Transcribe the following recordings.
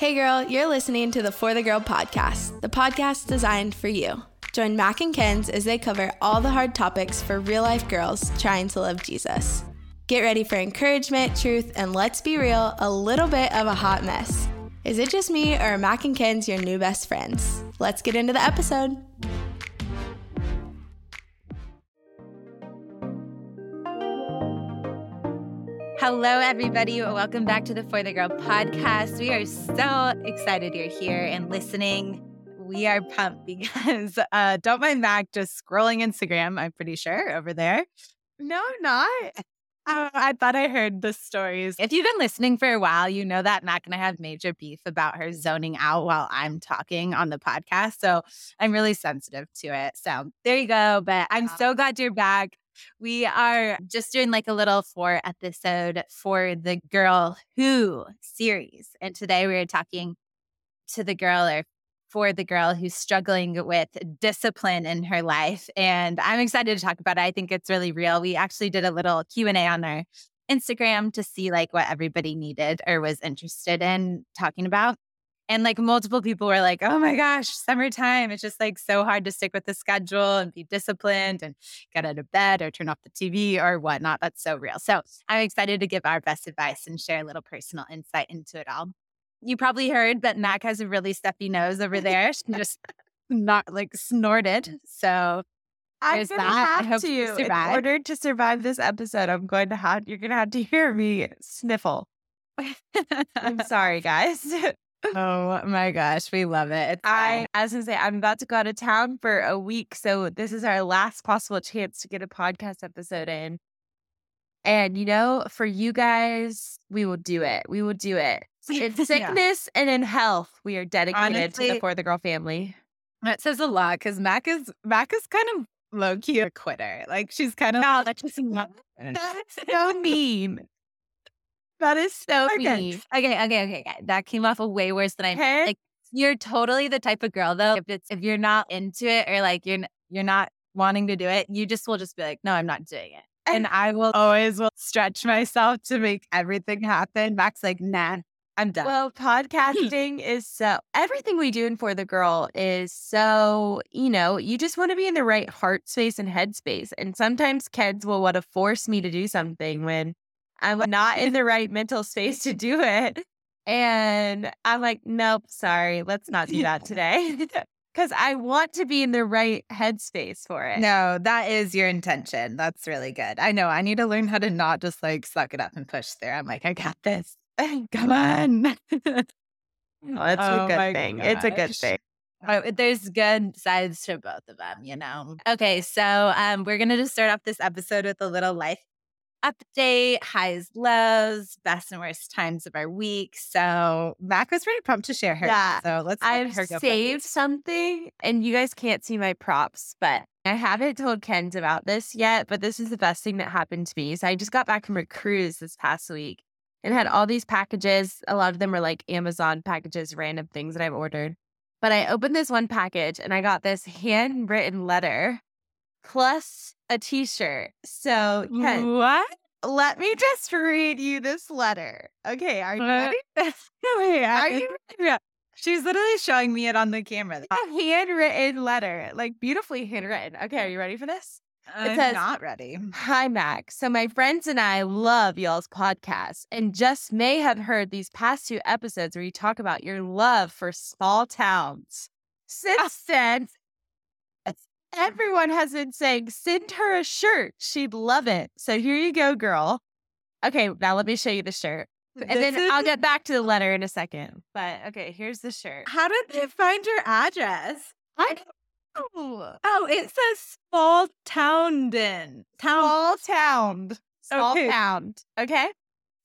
Hey girl, you're listening to the For the Girl podcast, the podcast designed for you. Join Mac and Kenz as they cover all the hard topics for real life girls trying to love Jesus. Get ready for encouragement, truth, and let's be real, a little bit of a hot mess. Is it just me or Mac and Kenz your new best friends? Let's get into the episode. Hello, everybody. Welcome back to the For the Girl podcast. We are so excited you're here and listening. We are pumped because uh, don't mind Mac just scrolling Instagram, I'm pretty sure, over there. No, I'm not. Uh, I thought I heard the stories. If you've been listening for a while, you know that Mac and I have major beef about her zoning out while I'm talking on the podcast. So I'm really sensitive to it. So there you go. But I'm so glad you're back. We are just doing like a little four episode for the Girl Who series. And today we are talking to the girl or for the girl who's struggling with discipline in her life. And I'm excited to talk about it. I think it's really real. We actually did a little Q&A on our Instagram to see like what everybody needed or was interested in talking about. And like multiple people were like, oh my gosh, summertime. It's just like so hard to stick with the schedule and be disciplined and get out of bed or turn off the TV or whatnot. That's so real. So I'm excited to give our best advice and share a little personal insight into it all. You probably heard that Mac has a really stuffy nose over there. She just not like snorted. So I'm gonna that. have to. In order to survive this episode, I'm going to have you're gonna have to hear me sniffle. I'm sorry, guys. oh my gosh, we love it. It's I, as I say, I'm about to go out of town for a week, so this is our last possible chance to get a podcast episode in. And you know, for you guys, we will do it. We will do it. In sickness yeah. and in health, we are dedicated Honestly, to the For the Girl family. That says a lot because Mac is Mac is kind of low key a quitter. Like she's kind of no, that's just not. That's so mean. That is so okay. mean. Okay, okay, okay, okay. That came off of way worse than I okay. like. You're totally the type of girl though. If it's if you're not into it or like you're you're not wanting to do it, you just will just be like, no, I'm not doing it. And I will always will stretch myself to make everything happen. Max like, nah, I'm done. Well, podcasting is so everything we do in For the Girl is so, you know, you just want to be in the right heart space and head space. And sometimes kids will want to force me to do something when I'm not in the right mental space to do it. And I'm like, nope, sorry, let's not do that today. Because I want to be in the right headspace for it. No, that is your intention. That's really good. I know. I need to learn how to not just like suck it up and push through. I'm like, I got this. Come on. oh, it's oh, a good thing. Gosh. It's a good thing. Oh, there's good sides to both of them, you know. Okay, so um, we're gonna just start off this episode with a little life update, highs, lows, best and worst times of our week. So Mac was pretty pumped to share her. Yeah. So let's I've saved something and you guys can't see my props, but I haven't told Kenz about this yet, but this is the best thing that happened to me. So I just got back from a cruise this past week and had all these packages. A lot of them were like Amazon packages, random things that I've ordered. But I opened this one package and I got this handwritten letter plus a t-shirt. So Ken, what? Let me just read you this letter. Okay, are you ready? Wait, are you ready? She's literally showing me it on the camera. A handwritten letter, like beautifully handwritten. Okay, are you ready for this? I'm says, not ready. Hi, Mac. So, my friends and I love y'all's podcast and just may have heard these past two episodes where you talk about your love for small towns. Ah. Since then, everyone has been saying, send her a shirt. She'd love it. So, here you go, girl. Okay, now let me show you the shirt. Mm, and this then is... I'll get back to the letter in a second. But okay, here's the shirt. How did they find your address? I Oh, oh, it says small town. Town. Small town. Small okay. town. Okay.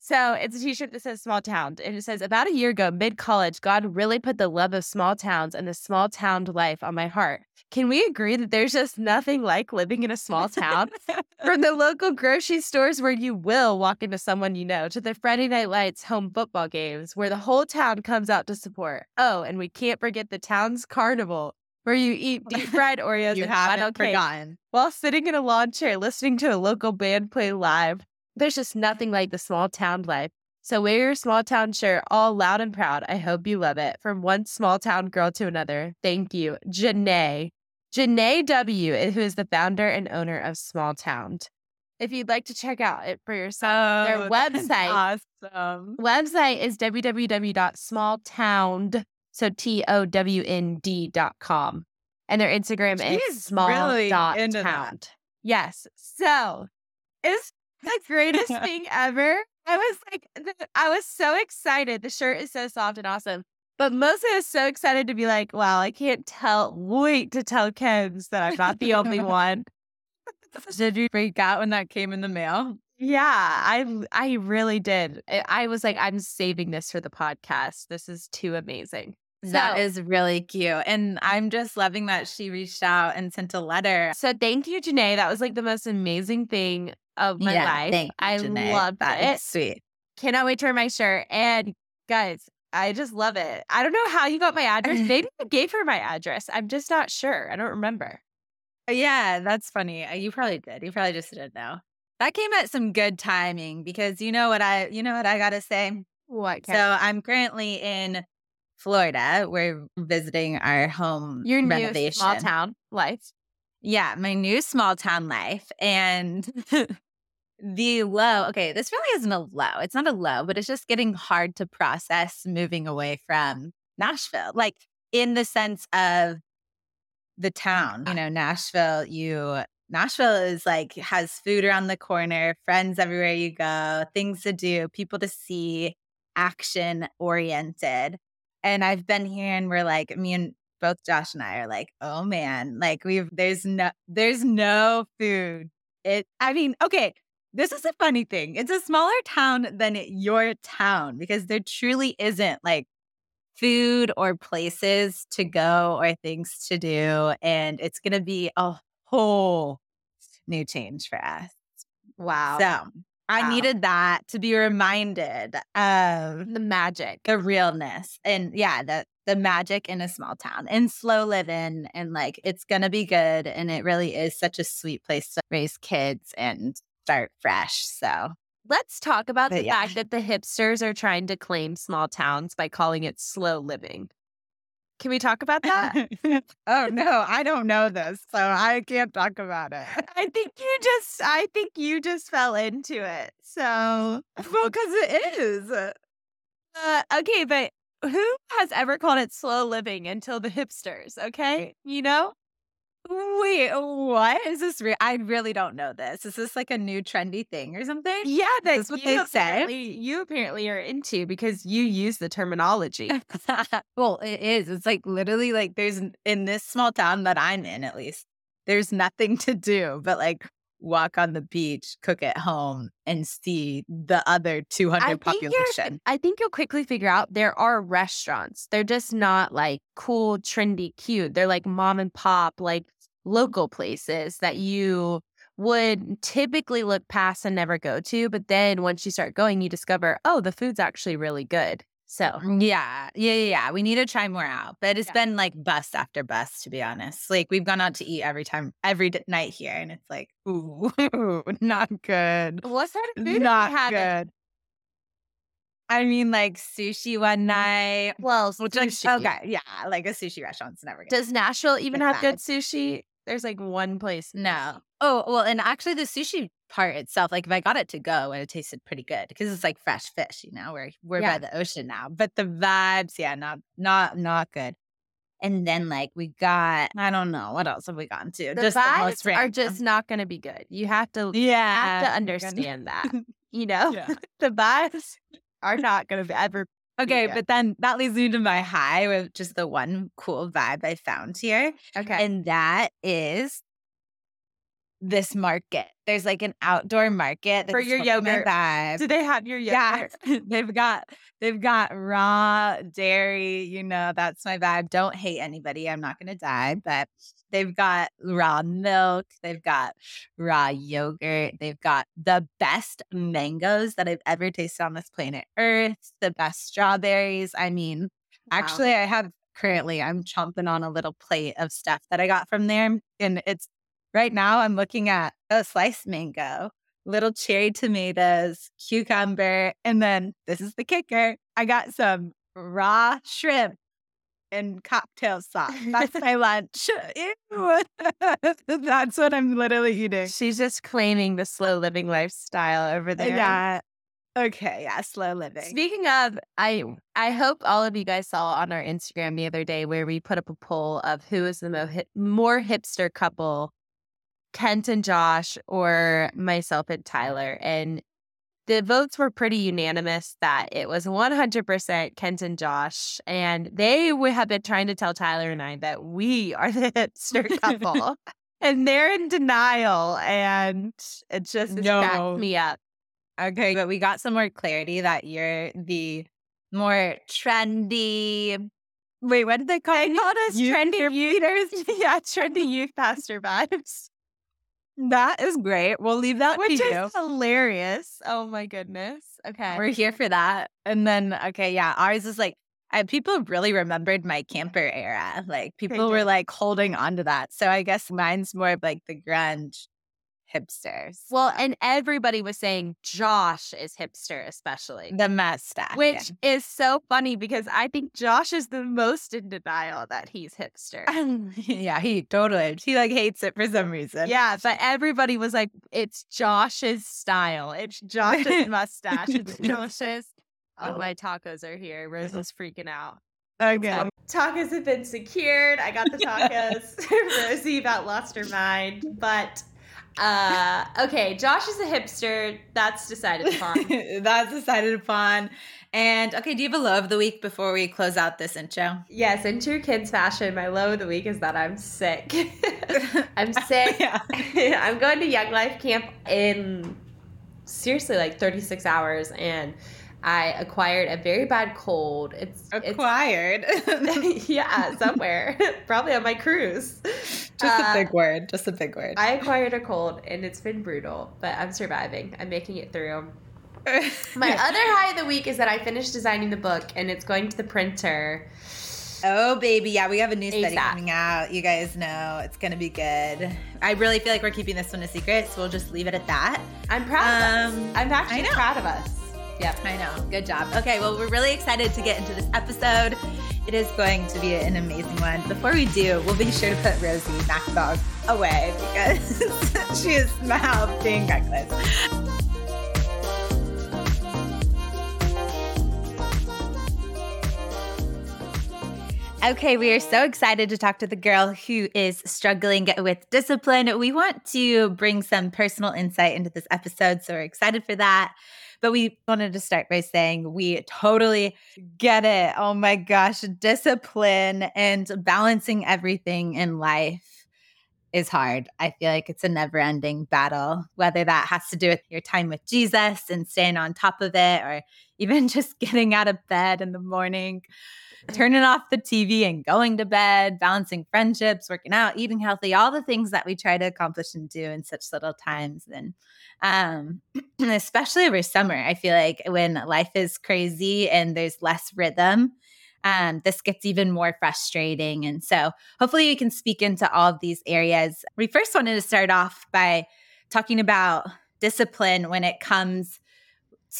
So it's a t-shirt that says small town. And it says, about a year ago, mid-college, God really put the love of small towns and the small town life on my heart. Can we agree that there's just nothing like living in a small town? From the local grocery stores where you will walk into someone you know, to the Friday night lights home football games where the whole town comes out to support. Oh, and we can't forget the town's carnival where you eat deep fried Oreos you and haven't forgotten. while sitting in a lawn chair listening to a local band play live. There's just nothing like the small town life. So wear your small town shirt all loud and proud. I hope you love it. From one small town girl to another. Thank you, Janae. Janae W., eh, who is the founder and owner of Small Town. If you'd like to check out it for yourself, their Oh, website Awesome. website is www.smalltown, so T O W N D dot com. And their Instagram is small really dot town. Yes. So it's the greatest thing ever. I was like, I was so excited. The shirt is so soft and awesome. But mostly I was so excited to be like, wow, I can't tell, wait to tell Kenz that I'm not the only one. Did you freak out when that came in the mail? Yeah, I I really did. I was like, I'm saving this for the podcast. This is too amazing. That So- is really cute. And I'm just loving that she reached out and sent a letter. So thank you, Janae. That was like the most amazing thing of my life. thank you, I Janae. loved That it. is sweet. Cannot wait to wear my shirt. And guys, I just love it. I don't know how you got my address. Maybe you gave her my address. I'm just not sure. I don't remember. Yeah, that's funny. Uh, You probably did. You probably just didn't know. That came at some good timing because you know what I you know what I gotta say? What? So I'm currently in Florida. We're visiting our home your new renovation. small town life. Yeah, my new small town life. And the low, okay, this really isn't a low. It's not a low, but it's just getting hard to process moving away from Nashville. Like in the sense of the town, you know, Nashville, you Nashville is like has food around the corner, friends everywhere you go, things to do, people to see, action oriented. And I've been here and we're like, me and both Josh and I are like, oh man, like we've there's no there's no food. It I mean, okay, this is a funny thing. It's a smaller town than your town because there truly isn't like food or places to go or things to do. And it's gonna be a whole new change for us. Wow. So I Wow. needed that to be reminded of the magic. the realness and yeah, the the magic in a small town and slow living and like it's gonna be good. And it really is such a sweet place to raise kids and start fresh. So Let's talk about But the yeah. fact that the hipsters are trying to claim small towns by calling it slow living. Can we talk about that? oh no, I don't know this, so I can't talk about it. I think you just I think you just fell into it. So well, because it is. uh, okay, but who has ever called it slow living until the hipsters, okay? You know? Wait, what is this? Re- I really don't know this. Is this like a new trendy thing or something? Yeah, that's what they say? you apparently are into because you use the terminology. well, it is. It's like literally like there's in this small town that I'm in, at least, there's nothing to do but like walk on the beach, cook at home, and see the other 200 think population. I think you'll quickly figure out there are restaurants. They're just not like cool, trendy, cute. They're like mom and pop, like local places that you would typically look past and never go to. But then once you start going, you discover, oh, the food's actually really good. So mm-hmm. Yeah, yeah, yeah, yeah. We need to try more out, but it's Yeah. been like bus after bus, to be honest. Like we've gone out to eat every time, every d- night here, and it's like, ooh, not good. what kind of food have you Not had good. I mean, like sushi one mm-hmm. night. Well, Which like sushi. okay, yeah, like a sushi restaurant's never good. Does Nashville even have good sushi? There's like one place. no. Oh well, and actually the sushi part itself, like if I got it to go, and it tasted pretty good because it's like fresh fish. You know, we're we're Yeah. by the ocean now, but the vibes, yeah, not not not good. And then like we got, I don't know what else have we gotten to? The just the vibes most are just not going to be good. You have to yeah, have to you're gonna- understand that. You know, Yeah. the vibes are not going to ever. Okay, Yeah. but then that leads me to my high, which is the one cool vibe I found here. Okay. And that is this market. There's like an outdoor market For your yogurt. vibe. Do they have your Yeah, yogurt? they've got they've got raw dairy. You know, that's my vibe. Don't hate anybody. I'm not gonna die, but they've got raw milk. They've got raw yogurt. They've got the best mangoes that I've ever tasted on this planet Earth. The best strawberries. I mean, Wow. Actually, I have currently, I'm chomping on a little plate of stuff that I got from there. And it's right now, I'm looking at a sliced mango, little cherry tomatoes, cucumber, and then this is the kicker. I got some raw shrimp and cocktail sauce. That's my lunch. That's what I'm literally eating. She's just claiming the uh slow living lifestyle over uh, there. Yeah. Okay, yeah, slow living. Speaking of, I I hope all of you guys saw on our Instagram the other day where we put up a poll of who is the mo- more hipster couple, Kenz and Josh or myself and Tyler, and the votes were pretty unanimous that it was 100% Kenz and Josh, and they have been trying to tell Tyler and I that we are the hipster couple. and they're in denial, and it just no. backed me up. Okay, but we got some more clarity that you're the more trendy. Wait, what did they call, us? Trendy youth. yeah, trendy youth pastor vibes. That is great. We'll leave that Which to is hilarious. Oh my goodness. Okay. We're here for that. And then, okay, yeah, ours is like, I, people really remembered my camper era. Like, people were like holding on to that. So I guess mine's more like the grunge hipsters. Well, and everybody was saying Josh is hipster, especially the mustache, which yeah. is so funny because I think Josh is the most in denial that he's hipster. Um, yeah, he totally he like hates it for some reason. Yeah, but everybody was like, it's Josh's style. It's Josh's mustache. It's Josh's. Oh, my tacos are here. Rose is freaking out. Okay. Tacos have been secured. I got the tacos. Rosie about lost her mind, but uh, okay, Josh is a hipster. That's decided upon. That's decided upon. And okay, do you have a low of the week before we close out this intro? Yes, in true kids fashion, my low of the week is that I'm sick. I'm sick. I'm going to Young Life Camp in seriously like 36 hours and I acquired a very bad cold. It's acquired. It's, yeah, somewhere. Probably on my cruise. Just uh, a big word. Just a big word. I acquired a cold and it's been brutal, but I'm surviving. I'm making it through. my other high of the week is that I finished designing the book and it's going to the printer. Oh baby, yeah, we have a new study ASAP. coming out. You guys know it's gonna be good. I really feel like we're keeping this one a secret, so we'll just leave it at that. I'm proud um, of us. I'm actually proud of us. Yep, I know. Good job. Okay, well, we're really excited to get into this episode. It is going to be an amazing one. Before we do, we'll be sure to put Rosie back Dog away because she is now being reckless. Okay, we are so excited to talk to the girl who is struggling with discipline. We want to bring some personal insight into this episode, so we're excited for that. But we wanted to start by saying we totally get it. Oh my gosh, discipline and balancing everything in life is hard. I feel like it's a never ending battle, whether that has to do with your time with Jesus and staying on top of it, or even just getting out of bed in the morning, turning off the TV and going to bed, balancing friendships, working out, eating healthy, all the things that we try to accomplish and do in such little times. And um, especially over summer. I feel like when life is crazy and there's less rhythm, um, this gets even more frustrating. And so, hopefully, we can speak into all of these areas. We first wanted to start off by talking about discipline when it comes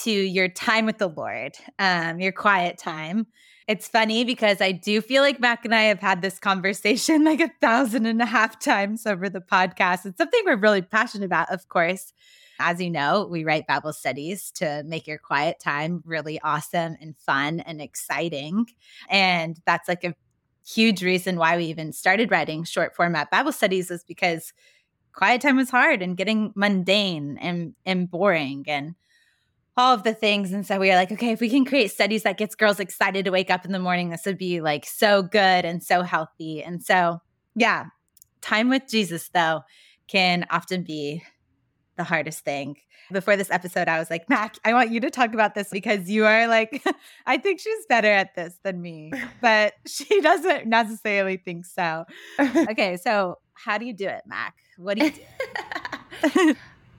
to your time with the Lord, um, your quiet time. It's funny because I do feel like Mac and I have had this conversation like a thousand and a half times over the podcast. It's something we're really passionate about, of course. As you know, we write Bible studies to make your quiet time really awesome and fun and exciting. And that's like a huge reason why we even started writing short format Bible studies is because quiet time was hard and getting mundane and, and boring and all of the things. And so we were like, okay, if we can create studies that gets girls excited to wake up in the morning, this would be like so good and so healthy. And so, yeah, time with Jesus, though, can often be the hardest thing. Before this episode, I was like, Mac, I want you to talk about this because you are like, I think she's better at this than me, but she doesn't necessarily think so. okay, so how do you do it, Mac? What do you do?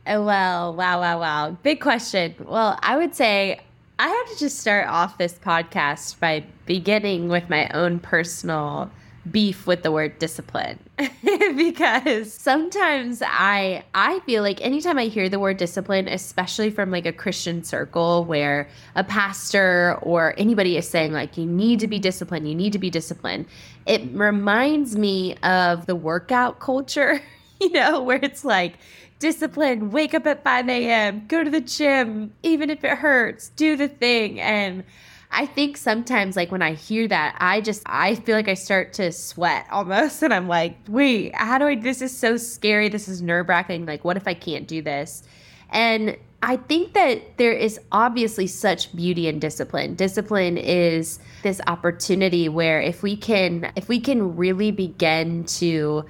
Well, wow, wow, wow. Big question. Well, I would say I have to just start off this podcast by beginning with my own personal beef with the word discipline because sometimes I I feel like anytime I hear the word discipline, especially from like a Christian circle where a pastor or anybody is saying like you need to be disciplined, you need to be disciplined, it reminds me of the workout culture, you know, where it's like discipline, wake up at 5 a.m., go to the gym, even if it hurts, do the thing. And I think sometimes, like when I hear that, I just, I feel like I start to sweat almost. And I'm like, wait, how do I, this is so scary. This is nerve wracking. Like, what if I can't do this? And I think that there is obviously such beauty in discipline. Discipline is this opportunity where if we can, if we can really begin to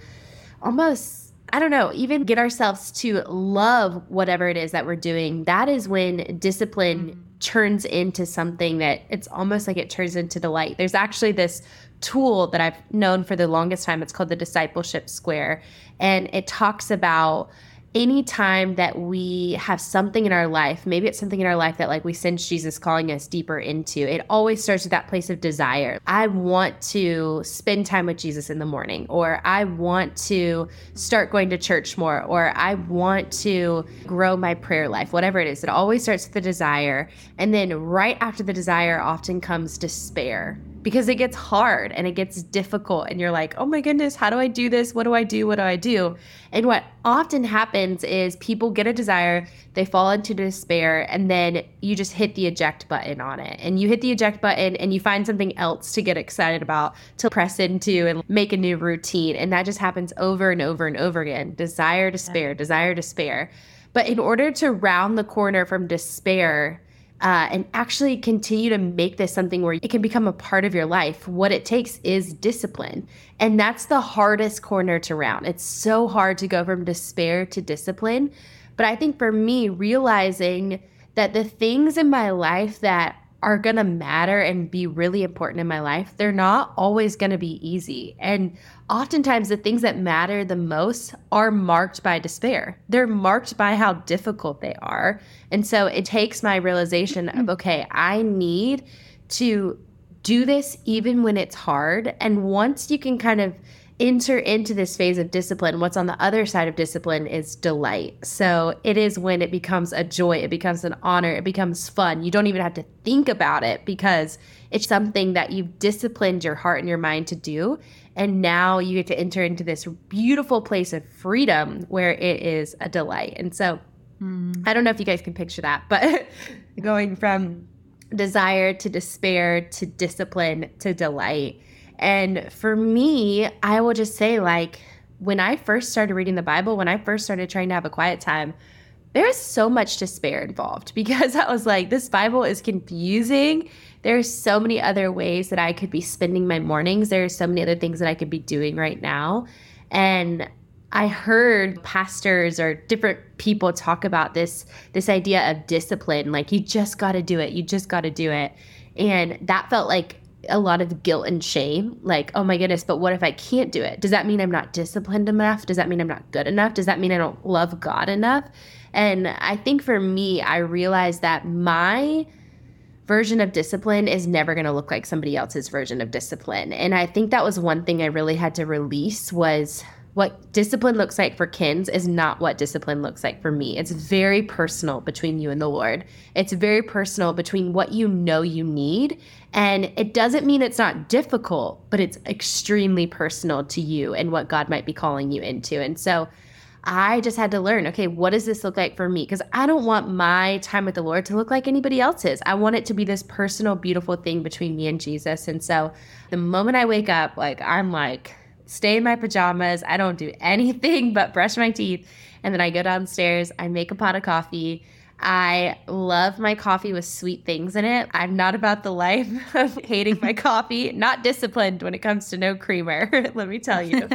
almost I don't know, even get ourselves to love whatever it is that we're doing, that is when discipline mm-hmm. turns into something that it's almost like it turns into delight. There's actually this tool that I've known for the longest time. It's called the discipleship square. And it talks about anytime that we have something in our life, maybe it's something in our life that like we sense Jesus calling us deeper into, it always starts with that place of desire. I want to spend time with Jesus in the morning, or I want to start going to church more, or I want to grow my prayer life, whatever it is. It always starts with the desire. And then right after the desire often comes despair because it gets hard and it gets difficult and you're like, "Oh my goodness, how do I do this? What do I do? What do I do?" And what often happens is people get a desire, they fall into despair, and then you just hit the eject button on it. And you hit the eject button and you find something else to get excited about, to press into and make a new routine. And that just happens over and over and over again. Desire, despair, desire, despair. But in order to round the corner from despair uh, and actually continue to make this something where it can become a part of your life, what it takes is discipline. And that's the hardest corner to round. It's so hard to go from despair to discipline. But I think for me, realizing that the things in my life that are going to matter and be really important in my life, they're not always going to be easy. And oftentimes, the things that matter the most are marked by despair. They're marked by how difficult they are. And so it takes my realization of, mm-hmm. okay, I need to do this even when it's hard. And once you can kind of enter into this phase of discipline, what's on the other side of discipline is delight. So it is when it becomes a joy, it becomes an honor, it becomes fun. You don't even have to think about it because it's something that you've disciplined your heart and your mind to do. And now you get to enter into this beautiful place of freedom where it is a delight. And so mm. I don't know if you guys can picture that, but going from desire to despair to discipline to delight and for me, I will just say, like, when I first started reading the Bible, when I first started trying to have a quiet time, there's so much despair involved because I was like, this Bible is confusing. There are so many other ways that I could be spending my mornings. There are so many other things that I could be doing right now. And I heard pastors or different people talk about this this idea of discipline like you just got to do it. You just got to do it. And that felt like a lot of guilt and shame like oh my goodness but what if i can't do it? Does that mean i'm not disciplined enough? Does that mean i'm not good enough? Does that mean i don't love god enough? And i think for me i realized that my version of discipline is never going to look like somebody else's version of discipline. And i think that was one thing i really had to release was what discipline looks like for Kenz is not what discipline looks like for me. It's very personal between you and the Lord. It's very personal between what you know you need. And it doesn't mean it's not difficult, but it's extremely personal to you and what God might be calling you into. And so I just had to learn okay, what does this look like for me? Because I don't want my time with the Lord to look like anybody else's. I want it to be this personal, beautiful thing between me and Jesus. And so the moment I wake up, like, I'm like, stay in my pajamas. I don't do anything but brush my teeth. And then I go downstairs, I make a pot of coffee. I love my coffee with sweet things in it. I'm not about the life of hating my coffee, not disciplined when it comes to no creamer, let me tell you.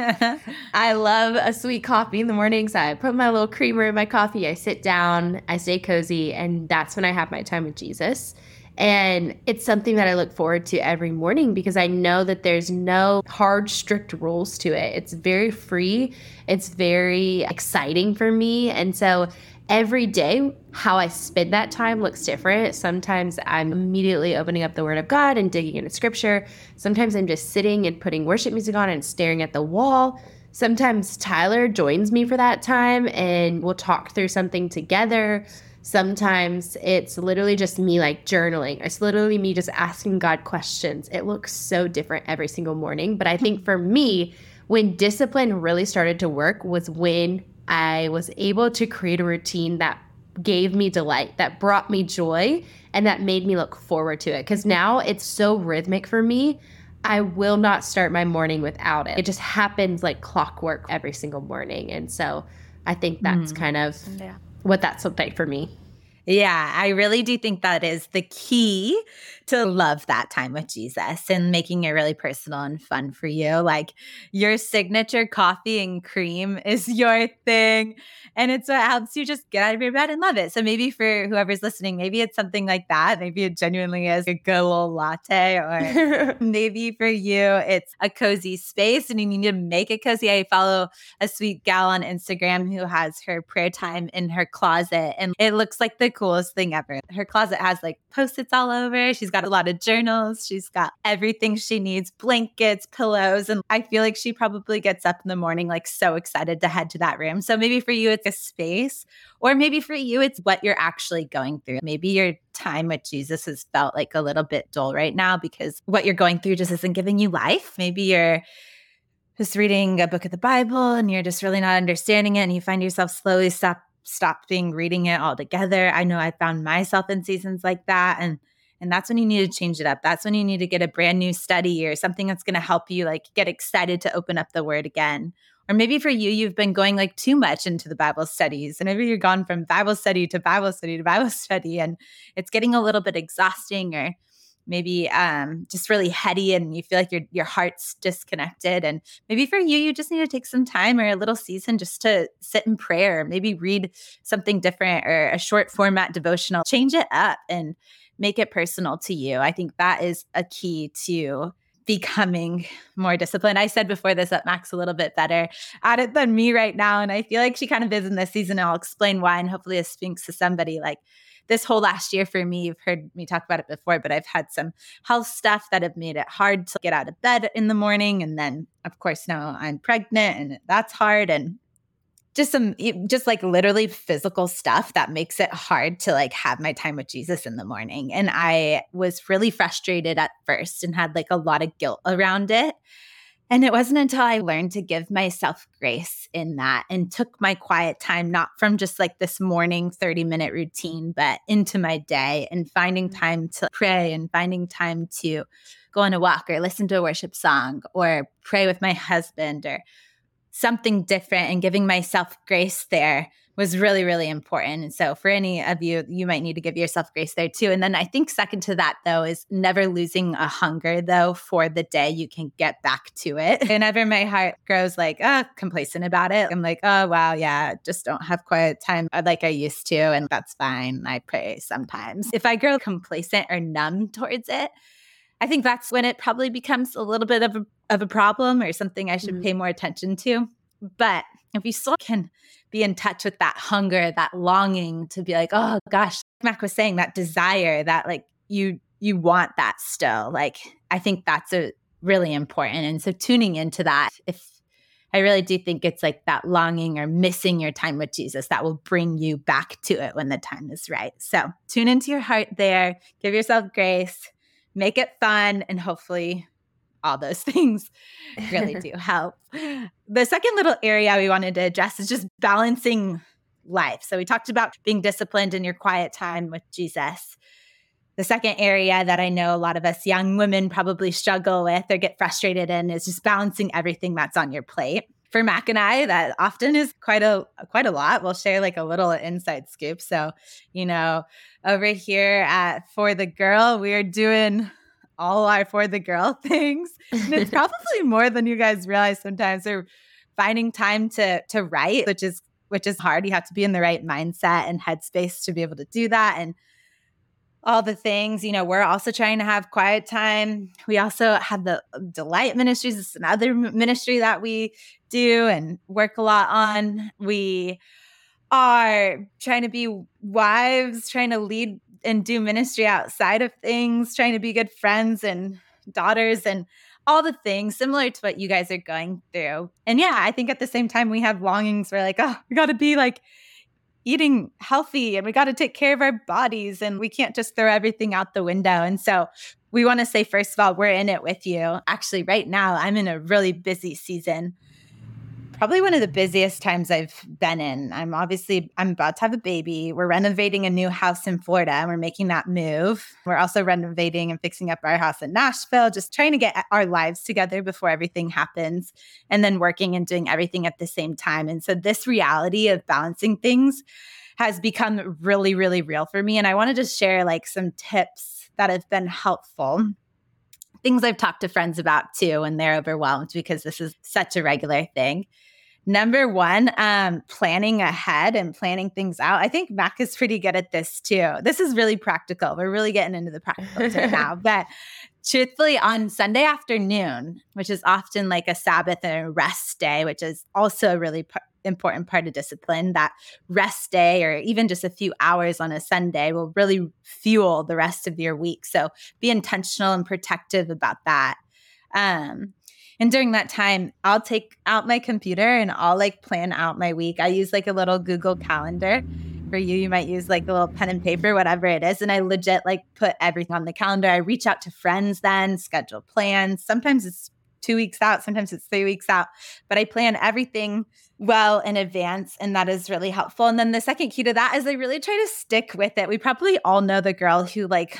I love a sweet coffee in the mornings. I put my little creamer in my coffee, I sit down, I stay cozy, and that's when I have my time with Jesus. And it's something that I look forward to every morning because I know that there's no hard, strict rules to it. It's very free, it's very exciting for me. And so every day, how I spend that time looks different. Sometimes I'm immediately opening up the Word of God and digging into Scripture. Sometimes I'm just sitting and putting worship music on and staring at the wall. Sometimes Tyler joins me for that time and we'll talk through something together. Sometimes it's literally just me like journaling. It's literally me just asking God questions. It looks so different every single morning. But I think for me, when discipline really started to work was when I was able to create a routine that gave me delight, that brought me joy, and that made me look forward to it. Because now it's so rhythmic for me. I will not start my morning without it. It just happens like clockwork every single morning. And so I think that's mm. kind of yeah. What that's looked like for me. Yeah, I really do think that is the key to love that time with Jesus and making it really personal and fun for you. Like your signature coffee and cream is your thing. And it's what helps you just get out of your bed and love it. So maybe for whoever's listening, maybe it's something like that. Maybe it genuinely is a good old latte, or maybe for you, it's a cozy space and you need to make it cozy. I follow a sweet gal on Instagram who has her prayer time in her closet, and it looks like the coolest thing ever. Her closet has like post its all over. She's got a lot of journals. She's got everything she needs blankets, pillows. And I feel like she probably gets up in the morning, like so excited to head to that room. So maybe for you, it's a space, or maybe for you, it's what you're actually going through. Maybe your time with Jesus has felt like a little bit dull right now because what you're going through just isn't giving you life. Maybe you're just reading a book of the Bible and you're just really not understanding it and you find yourself slowly stop stopping reading it altogether. I know I found myself in seasons like that and and that's when you need to change it up. That's when you need to get a brand new study or something that's going to help you like get excited to open up the word again. Or maybe for you, you've been going like too much into the Bible studies. And maybe you're gone from Bible study to Bible study to Bible study, and it's getting a little bit exhausting or maybe um, just really heady and you feel like your your heart's disconnected and maybe for you you just need to take some time or a little season just to sit in prayer maybe read something different or a short format devotional change it up and make it personal to you i think that is a key to becoming more disciplined. I said before this that Mac's a little bit better at it than me right now. And I feel like she kind of is in this season. I'll explain why. And hopefully this speaks to somebody like this whole last year for me, you've heard me talk about it before, but I've had some health stuff that have made it hard to get out of bed in the morning. And then, of course, now I'm pregnant and that's hard. And just some just like literally physical stuff that makes it hard to like have my time with Jesus in the morning and I was really frustrated at first and had like a lot of guilt around it and it wasn't until I learned to give myself grace in that and took my quiet time, not from just like this morning 30 minute routine, but into my day and finding mm. time to pray and finding time to go on a walk or listen to a worship song or pray with my husband or something different and giving myself grace there was really, really important. And so, for any of you, you might need to give yourself grace there too. And then I think, second to that, though, is never losing a hunger, though, for the day you can get back to it. Whenever my heart grows like, uh, complacent about it, I'm like, oh, wow, yeah, just don't have quiet time like I used to. And that's fine. I pray sometimes. If I grow complacent or numb towards it, I think that's when it probably becomes a little bit of a, of a problem or something I should mm-hmm. pay more attention to. But if you still can be in touch with that hunger, that longing to be like, oh gosh, Mac was saying that desire that like you you want that still. Like I think that's a really important. And so tuning into that, if I really do think it's like that longing or missing your time with Jesus that will bring you back to it when the time is right. So tune into your heart there, give yourself grace, make it fun, and hopefully all those things really do help. The second little area we wanted to address is just balancing life. So we talked about being disciplined in your quiet time with Jesus. The second area that I know a lot of us young women probably struggle with or get frustrated in is just balancing everything that's on your plate. For Mac and I, that often is quite a quite a lot. We'll share like a little inside scoop. So, you know, over here at For the Girl, we're doing all our for the girl things. And it's probably more than you guys realize sometimes. They're finding time to to write, which is which is hard. You have to be in the right mindset and headspace to be able to do that. And all the things, you know, we're also trying to have quiet time. We also have the um, Delight Ministries. It's another ministry that we do and work a lot on. We are trying to be wives, trying to lead and do ministry outside of things, trying to be good friends and daughters and all the things similar to what you guys are going through. And yeah, I think at the same time we have longings where like, oh, we got to be like eating healthy and we got to take care of our bodies and we can't just throw everything out the window. And so we want to say, first of all, we're in it with you. Actually, right now, I'm in a really busy season probably one of the busiest times I've been in. I'm obviously I'm about to have a baby. We're renovating a new house in Florida and we're making that move. We're also renovating and fixing up our house in Nashville, just trying to get our lives together before everything happens and then working and doing everything at the same time. And so this reality of balancing things has become really really real for me and I want to just share like some tips that have been helpful things I've talked to friends about too and they're overwhelmed because this is such a regular thing. Number one, um, planning ahead and planning things out. I think Mac is pretty good at this too. This is really practical. We're really getting into the practical right now. But truthfully, on Sunday afternoon, which is often like a Sabbath and a rest day, which is also a really p- important part of discipline, that rest day or even just a few hours on a Sunday will really fuel the rest of your week. So be intentional and protective about that. Um, and during that time, I'll take out my computer and I'll like plan out my week. I use like a little Google Calendar. For you, you might use like a little pen and paper, whatever it is. And I legit like put everything on the calendar. I reach out to friends then, schedule plans. Sometimes it's two weeks out, sometimes it's three weeks out, but I plan everything well in advance. And that is really helpful. And then the second key to that is I really try to stick with it. We probably all know the girl who like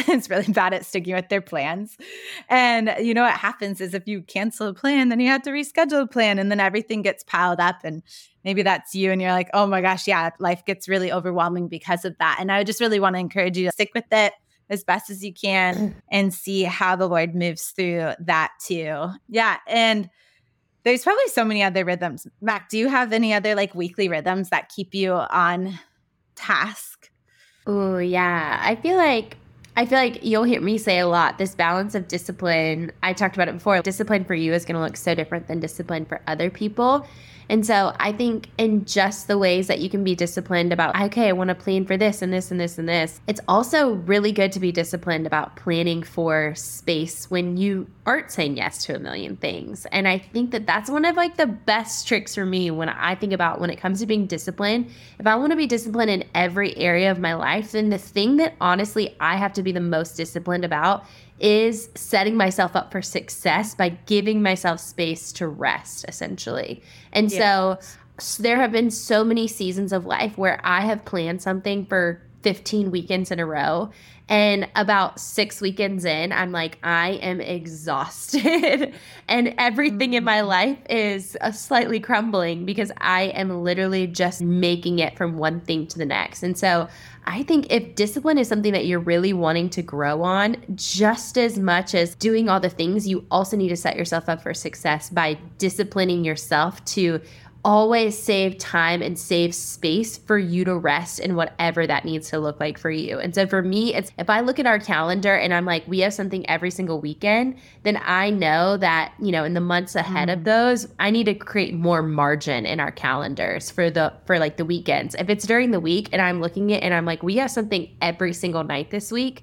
is really bad at sticking with their plans. And you know what happens is if you cancel a plan, then you have to reschedule a plan and then everything gets piled up and maybe that's you and you're like, "Oh my gosh, yeah, life gets really overwhelming because of that." And I just really want to encourage you to stick with it as best as you can and see how the Lord moves through that too. Yeah, and there's probably so many other rhythms. Mac, do you have any other like weekly rhythms that keep you on task? Oh, yeah. I feel like I feel like you'll hear me say a lot this balance of discipline. I talked about it before. Discipline for you is going to look so different than discipline for other people. And so I think in just the ways that you can be disciplined about, okay, I want to plan for this and this and this and this, it's also really good to be disciplined about planning for space when you aren't saying yes to a million things. And I think that that's one of like the best tricks for me when I think about when it comes to being disciplined. If I want to be disciplined in every area of my life, then the thing that honestly I have to be the most disciplined about is setting myself up for success by giving myself space to rest, essentially. And yeah. so, so there have been so many seasons of life where I have planned something for 15 weekends in a row. And about six weekends in, I'm like, I am exhausted. and everything in my mm-hmm. life is uh, slightly crumbling because I am literally just making it from one thing to the next. And so I think if discipline is something that you're really wanting to grow on, just as much as doing all the things, you also need to set yourself up for success by disciplining yourself to always save time and save space for you to rest in whatever that needs to look like for you. And so for me, it's if I look at our calendar and I'm like, we have something every single weekend, then I know that, you know, in the months ahead mm. of those, I need to create more margin in our calendars for the for like the weekends. If it's during the week and I'm looking at and I'm like, we have something every single night this week,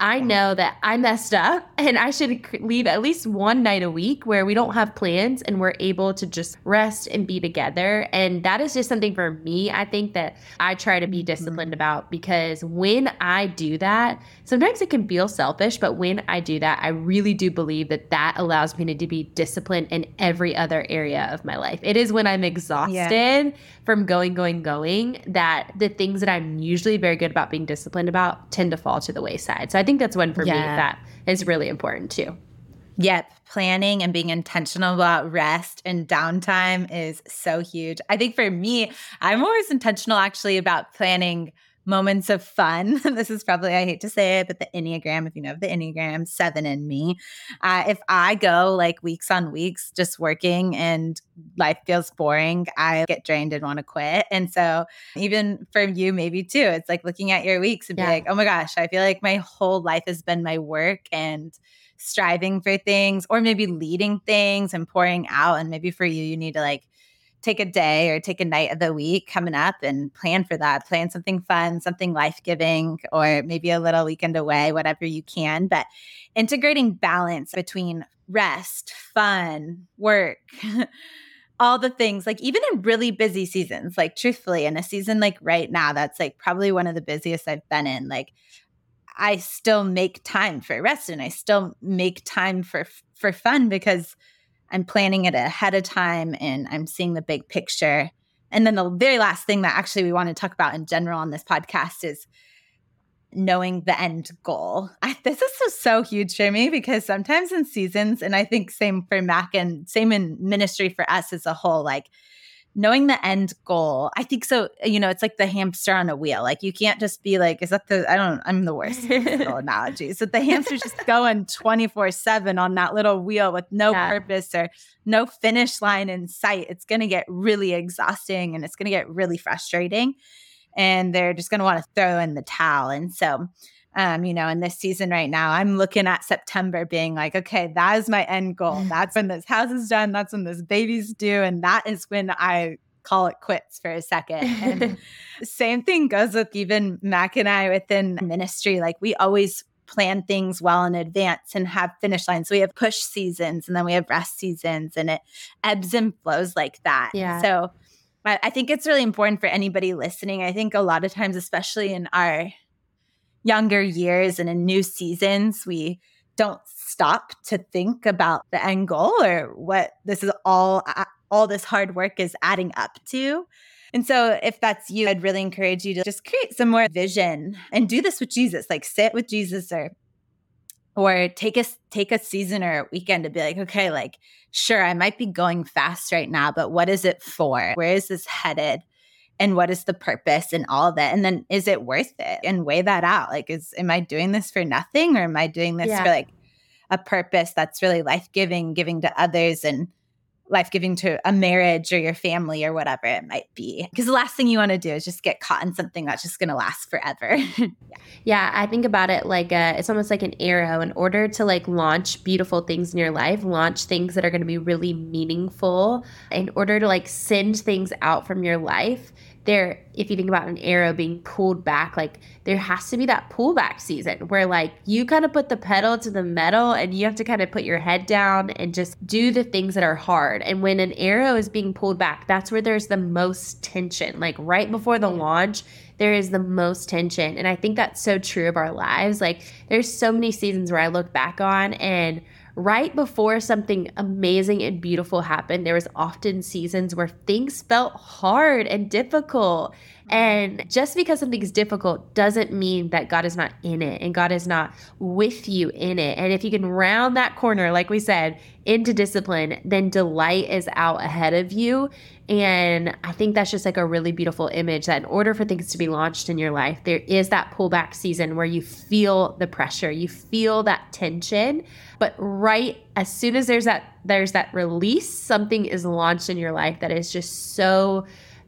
I know that I messed up and I should leave at least one night a week where we don't have plans and we're able to just rest and be together. And that is just something for me, I think that I try to be mm-hmm. disciplined about because when I do that, sometimes it can feel selfish, but when I do that, I really do believe that that allows me to be disciplined in every other area of my life. It is when I'm exhausted yeah. from going, going, going that the things that I'm usually very good about being disciplined about tend to fall to the wayside. So I think that's one for yeah. me that is really important too. Yep. Planning and being intentional about rest and downtime is so huge. I think for me, I'm always intentional actually about planning moments of fun. this is probably, I hate to say it, but the Enneagram, if you know the Enneagram, seven in me. Uh, if I go like weeks on weeks just working and life feels boring, I get drained and want to quit. And so, even for you, maybe too, it's like looking at your weeks and be like, oh my gosh, I feel like my whole life has been my work and striving for things or maybe leading things and pouring out. And maybe for you, you need to like, take a day or take a night of the week coming up and plan for that. Plan something fun, something life giving, or maybe a little weekend away, whatever you can. But integrating balance between rest, fun, work, all the things, like even in really busy seasons, like truthfully, in a season like right now, that's like probably one of the busiest I've been in. Like, I still make time for rest and I still make time for for fun because I'm planning it ahead of time and I'm seeing the big picture. And then the very last thing that actually we want to talk about in general on this podcast is knowing the end goal. I, this is so, so huge for me because sometimes in seasons, and I think same for Mac and same in ministry for us as a whole, like knowing the end goal. I think so. You know, it's like the hamster on a wheel. Like you can't just be like, is that the, I don't, I'm the worst analogy. So the hamster's just going 24 seven on that little wheel with no yeah. purpose or no finish line in sight. It's going to get really exhausting and it's going to get really frustrating. And they're just going to want to throw in the towel. And so, um, you know, in this season right now, I'm looking at September being like, okay, that is my end goal. That's when this house is done. That's when this baby's due. And that is when I call it quits for a second. And same thing goes with even Mac and I within ministry. Like we always plan things well in advance and have finish lines. So we have push seasons and then we have rest seasons and it ebbs and flows like that. Yeah. So I think it's really important for anybody listening. I think a lot of times, especially in our younger years and in new seasons, we don't stop to think about the end goal or what this is all all this hard work is adding up to. And so if that's you, I'd really encourage you to just create some more vision and do this with Jesus. Like sit with Jesus or or take a take a season or a weekend to be like, okay, like sure, I might be going fast right now, but what is it for? Where is this headed? And what is the purpose and all that and then is it worth it and weigh that out like is am i doing this for nothing or am i doing this yeah. for like a purpose that's really life-giving giving to others and life-giving to a marriage or your family or whatever it might be. Because the last thing you want to do is just get caught in something that's just going to last forever. Yeah. yeah i think about it like a, it's almost like an arrow. In order to like launch beautiful things in your life launch things that are going to be really meaningful in order to like send things out from your life there if you think about an arrow being pulled back like there has to be that pullback season where like you kind of put the pedal to the metal and you have to kind of put your head down and just do the things that are hard. And when an arrow is being pulled back that's where there's the most tension. Like right before the launch there is the most tension. And i think that's so true of our lives. Like there's so many seasons where i look back on and right before something amazing and beautiful happened, there was often seasons where things felt hard and difficult. And just because something's difficult doesn't mean that God is not in it and God is not with you in it. And if you can round that corner, like we said, into discipline, then delight is out ahead of you. And I think that's just like a really beautiful image that in order for things to be launched in your life, there is that pullback season where you feel the pressure, you feel that tension. But right as soon as there's that there's that release, something is launched in your life that is just so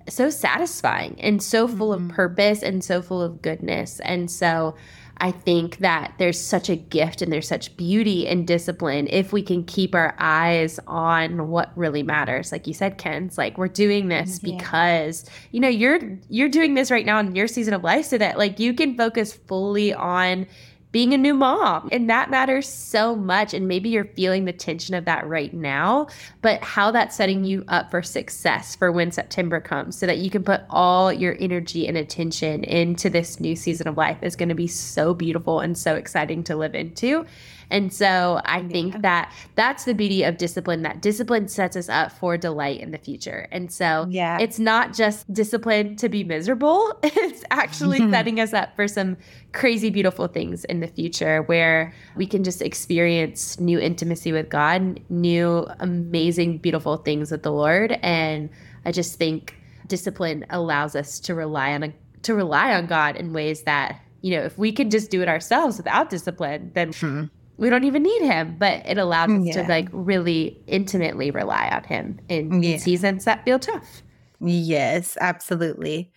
so satisfying and so full mm-hmm. of purpose and so full of goodness. And so I think that there's such a gift and there's such beauty and discipline if we can keep our eyes on what really matters. Like you said, Kenz like we're doing this yeah. because you know you're you're doing this right now in your season of life so that like you can focus fully on being a new mom. And that matters so much. And maybe you're feeling the tension of that right now, but how that's setting you up for success for when September comes so that you can put all your energy and attention into this new season of life is going to be so beautiful and so exciting to live into. And so I think yeah. that that's the beauty of discipline, that discipline sets us up for delight in the future. And so yeah. it's not just discipline to be miserable, it's actually setting us up for some crazy, beautiful things in the future where we can just experience new intimacy with God, new, amazing, beautiful things with the Lord. And I just think discipline allows us to rely on a to rely on God in ways that you know if we can just do it ourselves without discipline then hmm we don't even need him, but it allows us yeah. to like really intimately rely on him in, yeah. seasons that feel tough. Yes, absolutely.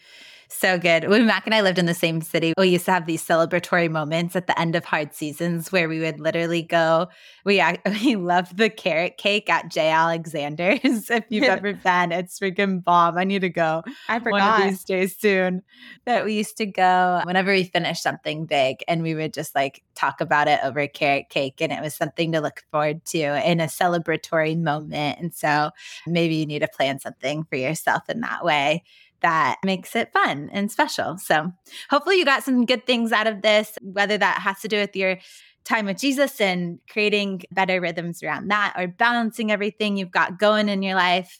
So good. When Mac and I lived in the same city, we used to have these celebratory moments at the end of hard seasons where we would literally go. We we love the carrot cake at J. Alexander's. if you've ever been, it's freaking bomb. I need to go. I forgot. One of these days soon. That we used to go whenever we finished something big, and we would just like talk about it over carrot cake, and it was something to look forward to in a celebratory moment. And so maybe you need to plan something for yourself in that way that makes it fun and special. So, hopefully, you got some good things out of this, whether that has to do with your time with Jesus and creating better rhythms around that or balancing everything you've got going in your life.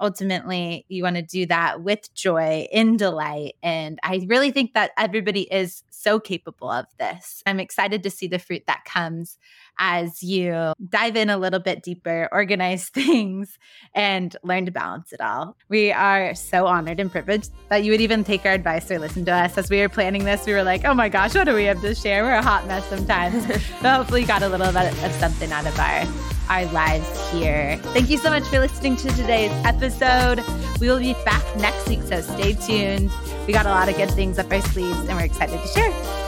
Ultimately, you want to do that with joy, in delight. And I really think that everybody is so capable of this. I'm excited to see the fruit that comes as you dive in a little bit deeper, organize things, and learn to balance it all. We are so honored and privileged that you would even take our advice or listen to us. As we were planning this, we were like, oh my gosh, what do we have to share? We're a hot mess sometimes. but hopefully, you got a little bit of something out of our our lives here. Thank you so much for listening to today's episode. We will be back next week, so stay tuned. We got a lot of good things up our sleeves and we're excited to share.